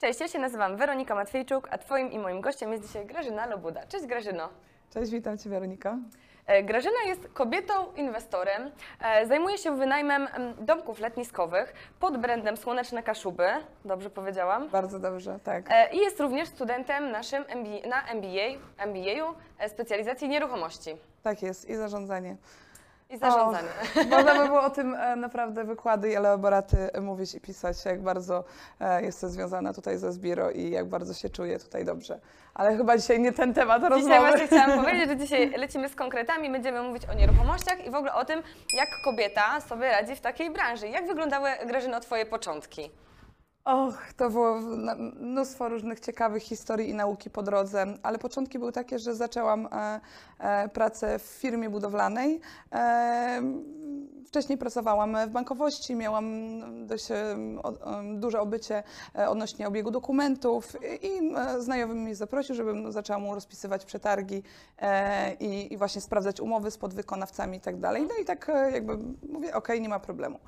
Cześć, ja się nazywam Weronika Matwiejczuk, a Twoim i moim gościem jest dzisiaj Grażyna Lobuda. Cześć Grażyno. Cześć, witam Cię Weronika. E, Grażyna jest kobietą inwestorem, e, zajmuje się wynajmem em, domków letniskowych pod brandem Słoneczne Kaszuby, dobrze powiedziałam, Bardzo dobrze, tak. E, i jest również studentem naszym MBA, na MBA, MBA-u specjalizacji nieruchomości Tak jest i zarządzanie. I zarządzania. Można by było o tym e, naprawdę wykłady i elaboraty mówić i pisać, jak bardzo e, jestem związana tutaj ze Zbiro i jak bardzo się czuję tutaj dobrze. Ale chyba dzisiaj nie ten temat Dzisiaj rozmowy. właśnie chciałam powiedzieć, że dzisiaj lecimy z konkretami, będziemy mówić o nieruchomościach i w ogóle o tym, jak kobieta sobie radzi w takiej branży. Jak wyglądały, Grażyno, Twoje początki? Och, to było mnóstwo różnych ciekawych historii i nauki po drodze, ale początki były takie, że zaczęłam e, e, pracę w firmie budowlanej. E, wcześniej pracowałam w bankowości, miałam dość e, o- em, duże obycie e, odnośnie obiegu dokumentów i e, znajomy mnie zaprosił, żebym zaczęła mu rozpisywać przetargi e, i, i właśnie sprawdzać umowy z podwykonawcami i tak dalej. No i tak e, jakby mówię, okej, nie ma problemu.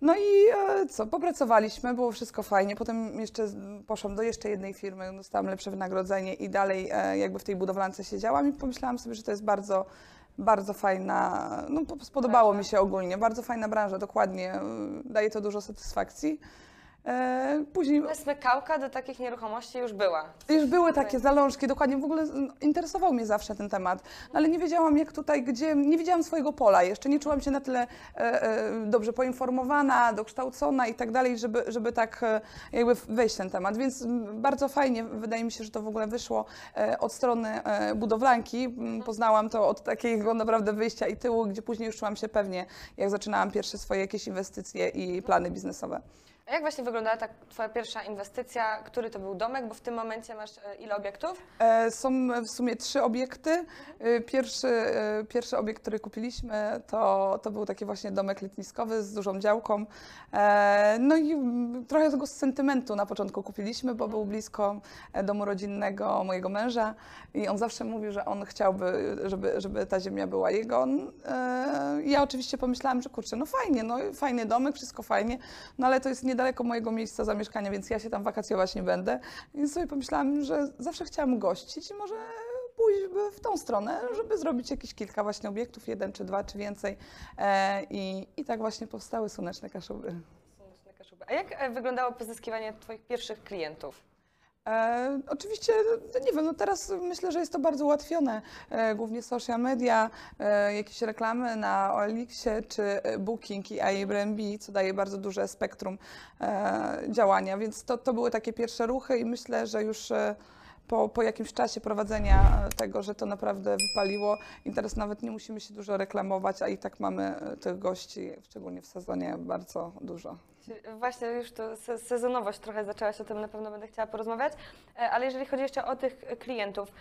No i e, co, popracowaliśmy, było wszystko fajnie. Potem jeszcze poszłam do jeszcze jednej firmy, dostałam lepsze wynagrodzenie i dalej e, jakby w tej budowlance siedziałam i pomyślałam sobie, że to jest bardzo, bardzo fajna, no po- spodobało Branża. mi się ogólnie, bardzo fajna branża, dokładnie, e, daje to dużo satysfakcji. E, Później smykałka do takich nieruchomości już była. już były takie zalążki, dokładnie, w ogóle interesował mnie zawsze ten temat, no, ale nie wiedziałam jak tutaj, gdzie, nie widziałam swojego pola. Jeszcze, nie czułam się na tyle e, e, dobrze poinformowana, dokształcona i tak dalej, żeby, żeby tak e, jakby wejść w ten temat, więc bardzo fajnie, wydaje mi się, że to w ogóle wyszło od strony budowlanki, Mm, poznałam to od takiego naprawdę wyjścia i tyłu, gdzie później już czułam się pewnie, jak zaczynałam pierwsze swoje jakieś inwestycje i plany biznesowe. A jak właśnie wyglądała ta Twoja pierwsza inwestycja? Który to był domek? Bo w tym momencie masz e, ile obiektów? E, Są w sumie trzy obiekty. E, Pierwszy, pierwszy obiekt, który kupiliśmy, to, to był taki właśnie domek letniskowy z dużą działką. No i trochę tego z sentymentu na początku kupiliśmy, bo był blisko e, domu rodzinnego mojego męża i on zawsze mówił, że on chciałby, żeby, żeby ta ziemia była jego. Ja oczywiście pomyślałam, że kurczę, no fajnie, no fajny domek, wszystko fajnie, no ale to jest niedaleko mojego miejsca zamieszkania, więc ja się tam wakacjować nie będę. I sobie pomyślałam, że zawsze chciałam gościć i może pójść w tą stronę, żeby zrobić jakieś kilka właśnie obiektów, jeden czy dwa, czy więcej. E, i, I tak właśnie powstały Słoneczne Kaszuby. Słoneczne Kaszuby. A jak e, wyglądało pozyskiwanie Twoich pierwszych klientów? E, oczywiście, nie wiem, no teraz myślę, że jest to bardzo ułatwione, e, głównie social media, e, jakieś reklamy na OLX-ie czy Booking i Airbnb, co daje bardzo duże spektrum działania, więc to, to były takie pierwsze ruchy i myślę, że już po, po jakimś czasie prowadzenia e, tego, że to naprawdę wypaliło. I teraz nawet nie musimy się dużo reklamować, a i tak mamy e, tych gości, szczególnie w sezonie, bardzo dużo. Właśnie już to se- sezonowość trochę zaczęłaś, o tym na pewno będę chciała porozmawiać, E, ale jeżeli chodzi jeszcze o tych klientów,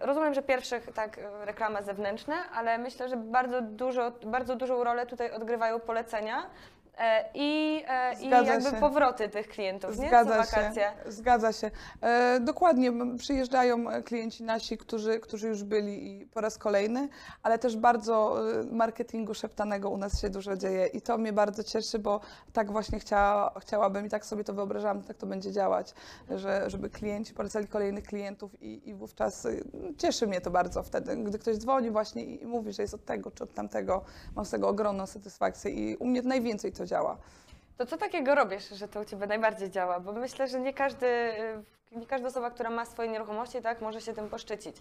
rozumiem, że pierwszych tak reklamy zewnętrzne, ale myślę, że bardzo, dużo, bardzo dużą rolę tutaj odgrywają polecenia i, e, i jakby się. powroty tych klientów, nie? Zgadza Co wakacje. się, zgadza się. E, dokładnie, przyjeżdżają e, klienci nasi, którzy, którzy już byli i po raz kolejny, ale też bardzo e, marketingu szeptanego u nas się dużo dzieje i to mnie bardzo cieszy, bo tak właśnie chciała, chciałabym i tak sobie to wyobrażałam, tak to będzie działać, że, żeby klienci polecali kolejnych klientów i, i wówczas e, cieszy mnie to bardzo wtedy, gdy ktoś dzwoni właśnie i, i mówi, że jest od tego czy od tamtego, mam z tego ogromną satysfakcję i u mnie najwięcej to działa. To co takiego robisz, że to u Ciebie najbardziej działa? Bo myślę, że nie każdy, y, nie każda osoba, która ma swoje nieruchomości, tak, może się tym poszczycić.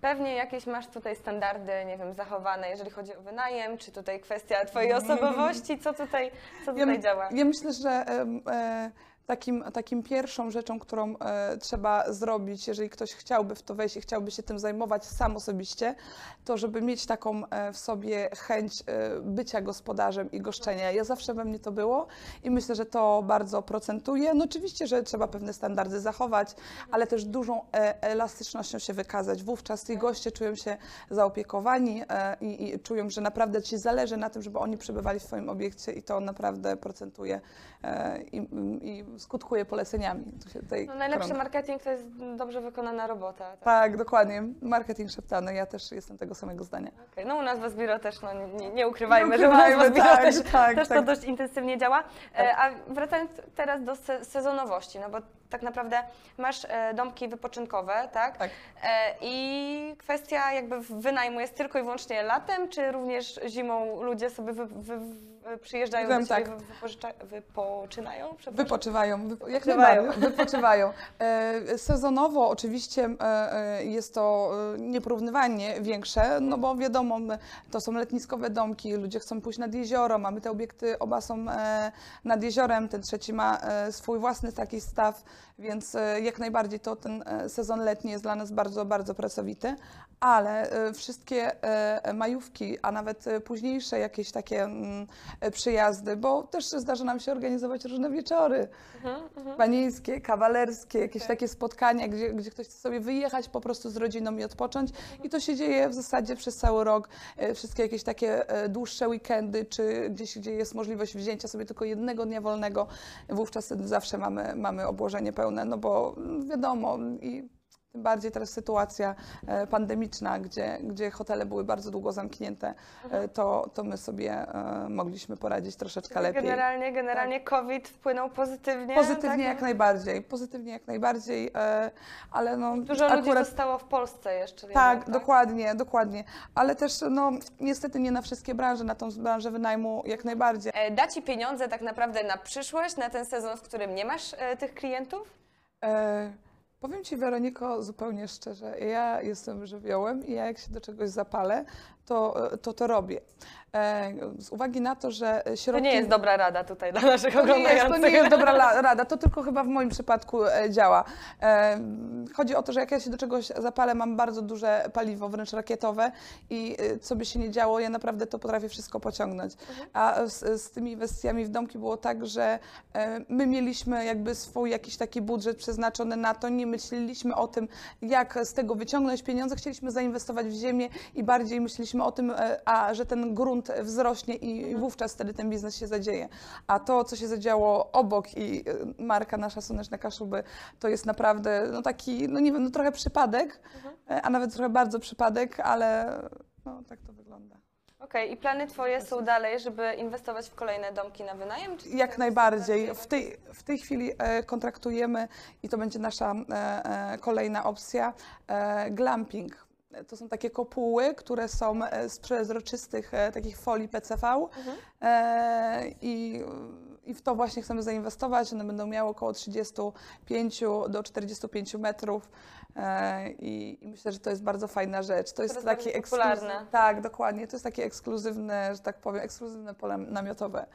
Pewnie jakieś masz tutaj standardy, nie wiem, zachowane, jeżeli chodzi o wynajem, czy tutaj kwestia Twojej osobowości, co tutaj, co tutaj Ja, działa? ja myślę, że e, takim, takim pierwszą rzeczą, którą e, trzeba zrobić, jeżeli ktoś chciałby w to wejść i chciałby się tym zajmować sam osobiście, to żeby mieć taką e, w sobie chęć e, bycia gospodarzem i goszczenia. Ja zawsze we mnie to było i myślę, że to bardzo procentuje. No oczywiście, że trzeba pewne standardy zachować, ale też dużą e, elastycznością się wykazać. Wówczas ci goście czują się zaopiekowani e, i, i czują, że naprawdę ci zależy na tym, żeby oni przebywali w swoim obiekcie i to naprawdę procentuje e, i, i skutkuje poleceniami. No, najlepszy krąg. marketing to jest dobrze wykonana robota. Tak. Tak, dokładnie. Marketing szeptany. Ja też jestem tego samego zdania. Okej, No u nas w Asbiro też, no nie, nie, nie ukrywajmy, Nie że u nas w ukrywajmy, Asbiro tak, też, tak, też to tak. dość intensywnie działa. E, A wracając teraz do se sezonowości, no bo tak naprawdę masz e, domki wypoczynkowe, tak? Tak. E, I kwestia jakby wynajmu jest tylko i wyłącznie latem, czy również zimą ludzie sobie wy, wy, wy, przyjeżdżają Powiem do tak. wypoczynają? Wypoczywają, wypo, jak Wypoczywają. najbardziej, wypoczywają. E, sezonowo oczywiście jest to nieporównywalnie większe, no bo wiadomo, to są letniskowe domki, ludzie chcą pójść nad jezioro, mamy te obiekty, oba są nad jeziorem, ten trzeci ma swój własny taki staw, więc e, jak najbardziej to ten e, sezon letni jest dla nas bardzo, bardzo pracowity, ale e, wszystkie majówki, a nawet późniejsze jakieś takie mm, przyjazdy, bo też zdarza nam się organizować różne wieczory Mhm, mhm. panieńskie, kawalerskie, jakieś Okej. takie spotkania, gdzie, gdzie ktoś chce sobie wyjechać po prostu z rodziną i odpocząć. I to się dzieje w zasadzie przez cały rok. Wszystkie jakieś takie dłuższe weekendy, czy gdzieś, gdzie jest możliwość wzięcia sobie tylko jednego dnia wolnego, wówczas zawsze mamy, mamy obłożenie pełne, no bo mm, wiadomo i tym bardziej teraz sytuacja e, pandemiczna, gdzie, gdzie hotele były bardzo długo zamknięte, e, to, to my sobie e, mogliśmy poradzić troszeczkę lepiej. Generalnie, generalnie COVID wpłynął pozytywnie. Pozytywnie tak? jak najbardziej, pozytywnie jak najbardziej, ale no Dużo ludzi akurat zostało w Polsce jeszcze. tak, jednak, dokładnie, dokładnie, ale też no niestety nie na wszystkie branże, na tą branżę wynajmu jak najbardziej. Da ci pieniądze tak naprawdę na przyszłość, na ten sezon, w którym nie masz tych klientów? E, powiem Ci Weroniko zupełnie szczerze, ja jestem żywiołem i ja jak się do czegoś zapalę, to to, to robię. E, z uwagi na to, że To środki... nie jest dobra rada tutaj dla naszych To nie, jest, to nie jest dobra rada, to tylko chyba w moim przypadku e, działa. E, chodzi o to, że jak ja się do czegoś zapalę, mam bardzo duże paliwo, wręcz rakietowe i e, co by się nie działo, ja naprawdę to potrafię wszystko pociągnąć. A z, z tymi inwestycjami w domki było tak, że e, my mieliśmy jakby swój jakiś taki budżet przeznaczony na to, nie myśleliśmy o tym, jak z tego wyciągnąć pieniądze, chcieliśmy zainwestować w ziemię i bardziej myśleliśmy o tym, e, a że ten grunt wzrośnie i i wówczas wtedy ten biznes się zadzieje. A to, co się zadziało obok i e, marka nasza Słoneczne Kaszuby, to jest naprawdę no taki, no nie wiem, no trochę przypadek, e, a nawet trochę bardzo przypadek, ale no tak to wygląda. Okej, i plany twoje są dalej, żeby inwestować w kolejne domki na wynajem? Jak najbardziej. W tej, w tej chwili e, kontraktujemy i to będzie nasza e, kolejna opcja. Glamping. To są takie kopuły, które są e, z przezroczystych e, takich folii PCV Mhm. e, i, i w to właśnie chcemy zainwestować. One będą miały około 35 do 45 metrów e, i, i myślę, że to jest bardzo fajna rzecz. To jest taki ekskluzywny. Tak, dokładnie. To jest takie ekskluzywne, że tak powiem, ekskluzywne pole namiotowe.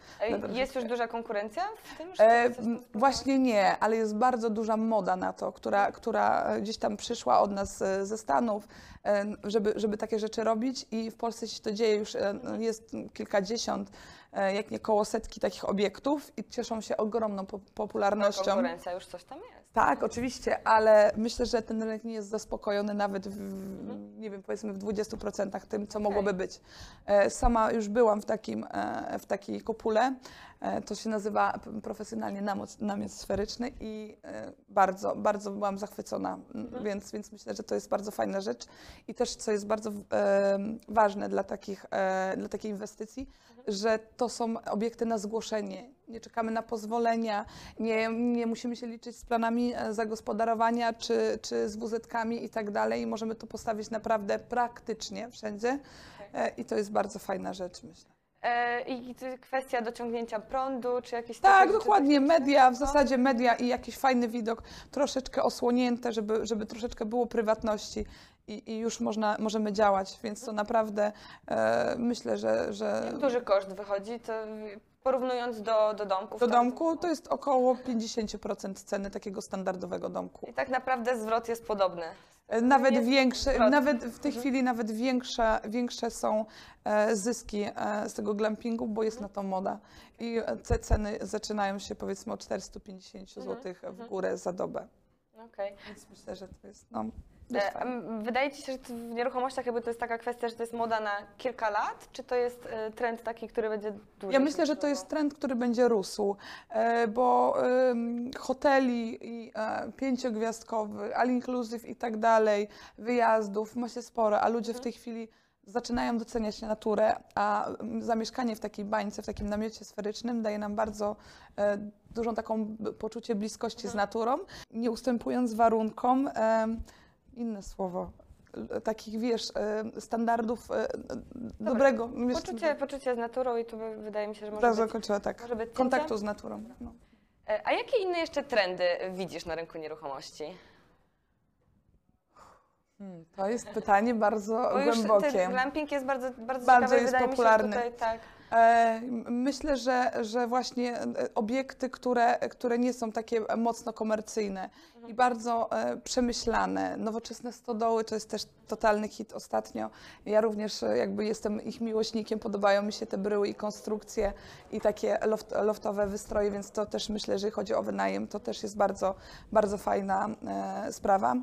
Jest już duża konkurencja w tym? E, właśnie nie, ale jest bardzo duża moda na to, która, która gdzieś tam przyszła od nas e, ze Stanów, e, żeby, żeby takie rzeczy robić i w Polsce się to dzieje już, no, jest kilkadziesiąt, jak nie koło setki takich obiektów i cieszą się ogromną po- popularnością. Konkurencja już coś tam jest. Tak, oczywiście, ale myślę, że ten rynek nie jest zaspokojony nawet w, nie wiem, powiedzmy w 20% tym, co mogłoby być. E, Sama już byłam w, takim, e, w takiej kopule, e, to się nazywa profesjonalnie namiot, namiot sferyczny i bardzo, bardzo byłam zachwycona, m, więc, więc myślę, że to jest bardzo fajna rzecz i też, co jest bardzo ważne dla, takich, dla takiej inwestycji, że to są obiekty na zgłoszenie. Nie czekamy na pozwolenia, nie, nie musimy się liczyć z planami e, zagospodarowania czy, czy z WZ-kami i tak dalej. Możemy to postawić naprawdę praktycznie wszędzie e, i to jest bardzo fajna rzecz, myślę. E, I kwestia dociągnięcia prądu, czy jakieś Tak, takie dokładnie. Media, w zasadzie media i jakiś fajny widok, troszeczkę osłonięte, żeby, żeby troszeczkę było prywatności i, i już można, możemy działać, więc to naprawdę e, myślę, że, że duży koszt wychodzi, to porównując do, do domków? do tak? domku to jest około 50% ceny takiego standardowego domku. I tak naprawdę zwrot jest podobny. E, Nawet Jest większe, zwrot. nawet w tej Mhm. chwili nawet większe, większe są e, zyski e, z tego glampingu, bo jest na to moda. I te ceny zaczynają się powiedzmy od 450 Mhm, zł w mhm. górę za dobę. Okej. Więc myślę, że to jest no, E, Wydaje ci się, że w nieruchomościach jakby to jest taka kwestia, że to jest moda na kilka lat, czy to jest e, trend taki, który będzie dłużej? Ja myślę, że to jest trend, który będzie rósł, e, bo hoteli i pięciogwiazdkowy, all inclusive i tak dalej, wyjazdów ma się sporo, a ludzie w tej chwili zaczynają doceniać naturę, a zamieszkanie w takiej bańce, w takim namiocie sferycznym daje nam bardzo e, dużą taką poczucie bliskości z naturą, nie ustępując warunkom, inne słowo, takich wiesz, e, standardów e, dobrego. wiesz, Poczucie, poczucie z naturą i tu wydaje mi się, że może Bardzo być, kończyła tak. może być. Kontaktu z naturą. No. E, A jakie inne jeszcze trendy widzisz na rynku nieruchomości? Hmm, to jest pytanie bardzo Bo już ten głębokie. glamping jest bardzo, bardzo, Bardzo ciekawy jest popularny. tutaj tak. E, myślę, że, że właśnie e, obiekty, które, które nie są takie mocno komercyjne i bardzo e, przemyślane, nowoczesne stodoły to jest też totalny hit ostatnio. Ja również jakby jestem ich miłośnikiem, podobają mi się te bryły i konstrukcje i takie loft, loftowe wystroje, więc to też myślę, że jeżeli chodzi o wynajem, to też jest bardzo, bardzo fajna sprawa.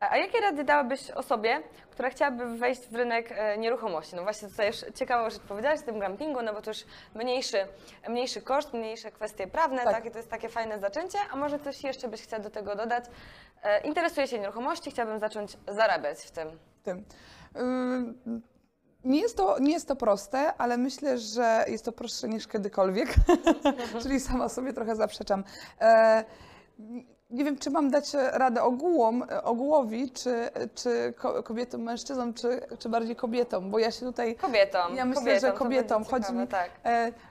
A jakie rady dałabyś osobie, która chciałaby wejść w rynek e, nieruchomości? No właśnie tutaj już ciekawą rzecz powiedziałaś o tym glampingu, no bo to już mniejszy, mniejszy koszt, mniejsze kwestie prawne, Tak. tak. To jest takie fajne zaczęcie, a może coś jeszcze byś chciała do tego dodać? E, interesuję się nieruchomości, chciałabym zacząć zarabiać w tym. tym. Ym, Nie jest, to, nie jest to proste, ale myślę, że jest to prostsze niż kiedykolwiek, czyli sama sobie trochę zaprzeczam. E, nie wiem, czy mam dać radę ogółom, ogółowi, czy, czy ko- kobietom, mężczyznom, czy, czy bardziej kobietom, bo ja się tutaj Kobietom. Ja myślę, kobietom, że to kobietom. Chodzi ciekawe, mi- Tak.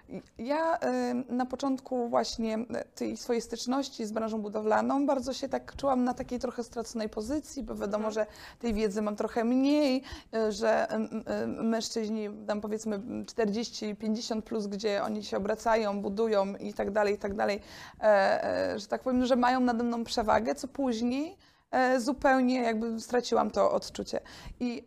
E, Ja e, na początku właśnie tej swojej styczności z branżą budowlaną bardzo się tak czułam na takiej trochę straconej pozycji, bo wiadomo, że tej wiedzy mam trochę mniej, e, że em, mężczyźni tam powiedzmy 40-50 plus, gdzie oni się obracają, budują i tak dalej, i tak dalej, e, e, że tak powiem, że mają nade mną przewagę, co później e, zupełnie jakby straciłam to odczucie. I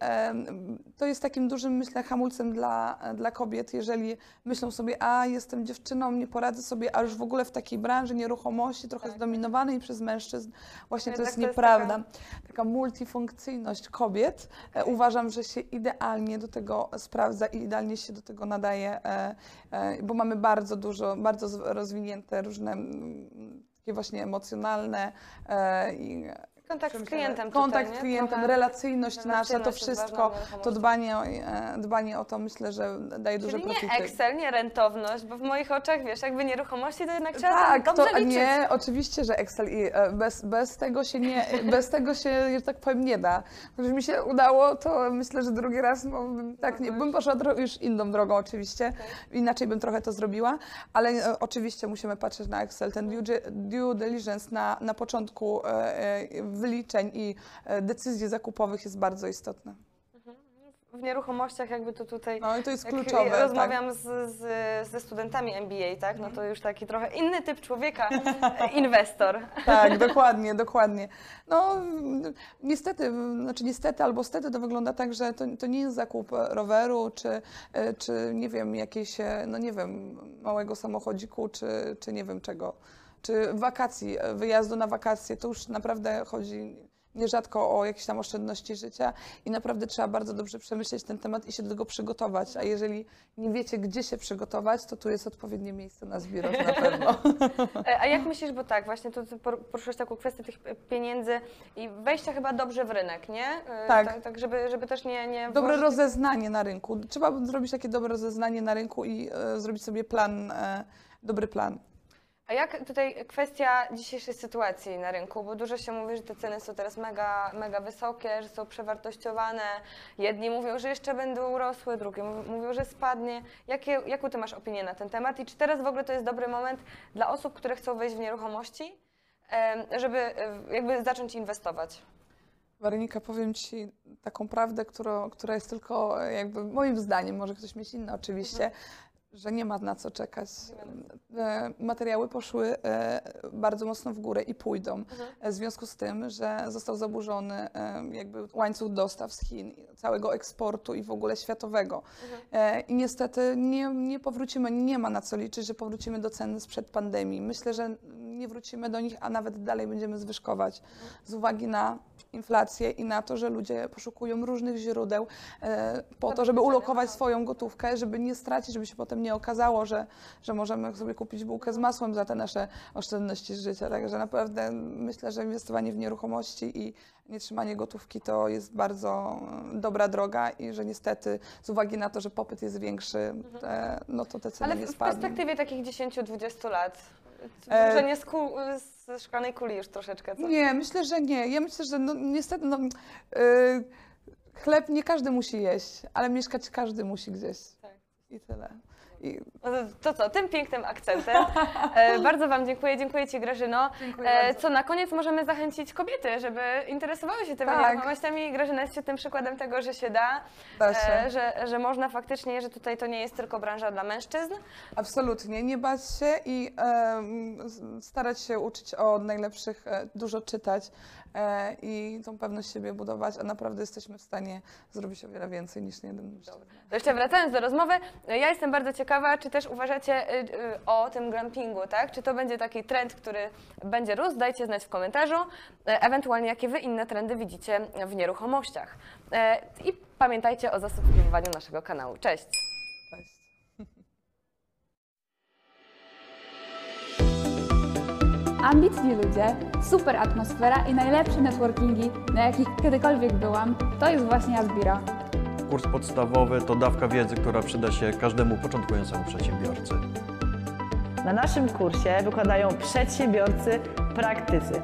to jest takim dużym, myślę, hamulcem dla, dla kobiet, jeżeli myślą sobie, a jestem dziewczyną, nie poradzę sobie, a już w ogóle w takiej branży nieruchomości, trochę Tak. zdominowanej przez mężczyzn, właśnie to Jednak jest to jest nieprawda. Taka multifunkcyjność kobiet, e, uważam, że się idealnie do tego sprawdza i idealnie się do tego nadaje, e, e, bo mamy bardzo dużo, bardzo rozwinięte różne mm, takie właśnie emocjonalne e, i Kontakt z klientem Kontakt tutaj, z klientem, Trochę relacyjność nasza, to relacyjność wszystko, to dbanie o, e, dbanie o to myślę, że daje duże Czyli profity. nie Excel, nie rentowność, bo w moich oczach, wiesz, jakby nieruchomości, to jednak trzeba Tak, tam to dobrze liczyć. nie, oczywiście, że Excel i e, bez, bez tego się nie, bez tego się, że tak powiem, nie da. Gdyby mi się udało, to myślę, że drugi raz no, bym, tak, nie, bym poszła już inną drogą oczywiście, inaczej bym trochę to zrobiła, ale e, oczywiście musimy patrzeć na Excel. Ten due, due diligence na, na początku e, e, wyliczeń i e, decyzji zakupowych jest bardzo istotny. W nieruchomościach jakby to tutaj No i to jest kluczowe. tak. rozmawiam z, z, ze studentami MBA, tak, no to już taki trochę inny typ człowieka, inwestor. Tak, dokładnie, dokładnie. No niestety, znaczy niestety albo stety to wygląda tak, że to, to nie jest zakup roweru, czy, e, czy nie wiem, jakiejś, e, no nie wiem, małego samochodziku, czy, czy nie wiem czego, czy wakacji, e, wyjazdu na wakacje. To już naprawdę chodzi nierzadko o jakieś tam oszczędności życia i naprawdę trzeba bardzo dobrze przemyśleć ten temat i się do tego przygotować. A jeżeli nie wiecie, gdzie się przygotować, to tu jest odpowiednie miejsce na zbiorach na pewno. E, A jak myślisz, bo tak, właśnie tu poruszyłeś taką kwestię tych pieniędzy i wejścia chyba dobrze w rynek, nie? E, Tak. Tak, tak żeby, żeby też nie... nie Dobre włożyć- rozeznanie na rynku. Trzeba zrobić takie dobre rozeznanie na rynku i e, zrobić sobie plan, e, dobry plan. A jak tutaj kwestia dzisiejszej sytuacji na rynku, bo dużo się mówi, że te ceny są teraz mega, mega wysokie, że są przewartościowane. Jedni mówią, że jeszcze będą rosły, drugi mów- mówią, że spadnie. Jakie, jaką ty masz opinię na ten temat i czy teraz w ogóle to jest dobry moment dla osób, które chcą wejść w nieruchomości, żeby e, jakby zacząć inwestować? Weronika, powiem Ci taką prawdę, którą, która jest tylko e, jakby moim zdaniem, może ktoś mieć inne oczywiście, że nie ma na co czekać. E, Materiały poszły e, bardzo mocno w górę i pójdą. E, W związku z tym, że został zaburzony e, jakby łańcuch dostaw z Chin, całego eksportu i w ogóle światowego. E, I niestety nie, nie powrócimy, nie ma na co liczyć, że powrócimy do cen sprzed pandemii. Myślę, że nie wrócimy do nich, a nawet dalej będziemy zwyżkować z uwagi na inflację i na to, że ludzie poszukują różnych źródeł e, po to, żeby ulokować swoją gotówkę, żeby nie stracić, żeby się potem nie okazało, że, że możemy sobie kupić bułkę z masłem za te nasze oszczędności z życia. Także naprawdę myślę, że inwestowanie w nieruchomości i nie trzymanie gotówki to jest bardzo e, dobra droga i że niestety z uwagi na to, że popyt jest większy, e, no to te ceny Ale nie w spadną. perspektywie takich 10-20 lat, może nie z, kul, z szklanej kuli już troszeczkę, co? Nie, myślę, że nie. Ja myślę, że no, niestety no, yy, chleb nie każdy musi jeść, ale mieszkać każdy musi gdzieś. Tak. I tyle. I To co, tym pięknym akcentem. E, bardzo Wam dziękuję, dziękuję Ci Grażyno. Dziękuję E, bardzo. co na koniec możemy zachęcić kobiety, żeby interesowały się tymi Tak. nieruchomościami. Grażyna jest świetnym przykładem tego, że się da, Da się. E, że, że można faktycznie, że tutaj to nie jest tylko branża dla mężczyzn. absolutnie nie bać się i s- starać się uczyć od najlepszych, dużo czytać i tą pewność siebie budować, a naprawdę jesteśmy w stanie zrobić o wiele więcej niż jeden mężczyzna. To jeszcze wracając do rozmowy, e, ja jestem bardzo ciekawa, czy też uważacie y, o tym glampingu, tak? Czy to będzie taki trend, który będzie rósł? Dajcie znać w komentarzu. E, Ewentualnie jakie Wy inne trendy widzicie w nieruchomościach. E, I pamiętajcie o zasubskrybowaniu naszego kanału. Cześć. Ambitni ludzie, super atmosfera i najlepsze networkingi, na jakich kiedykolwiek byłam, to jest właśnie Asbira. Kurs podstawowy to dawka wiedzy, która przyda się każdemu początkującemu przedsiębiorcy. Na naszym kursie wykładają przedsiębiorcy, praktycy.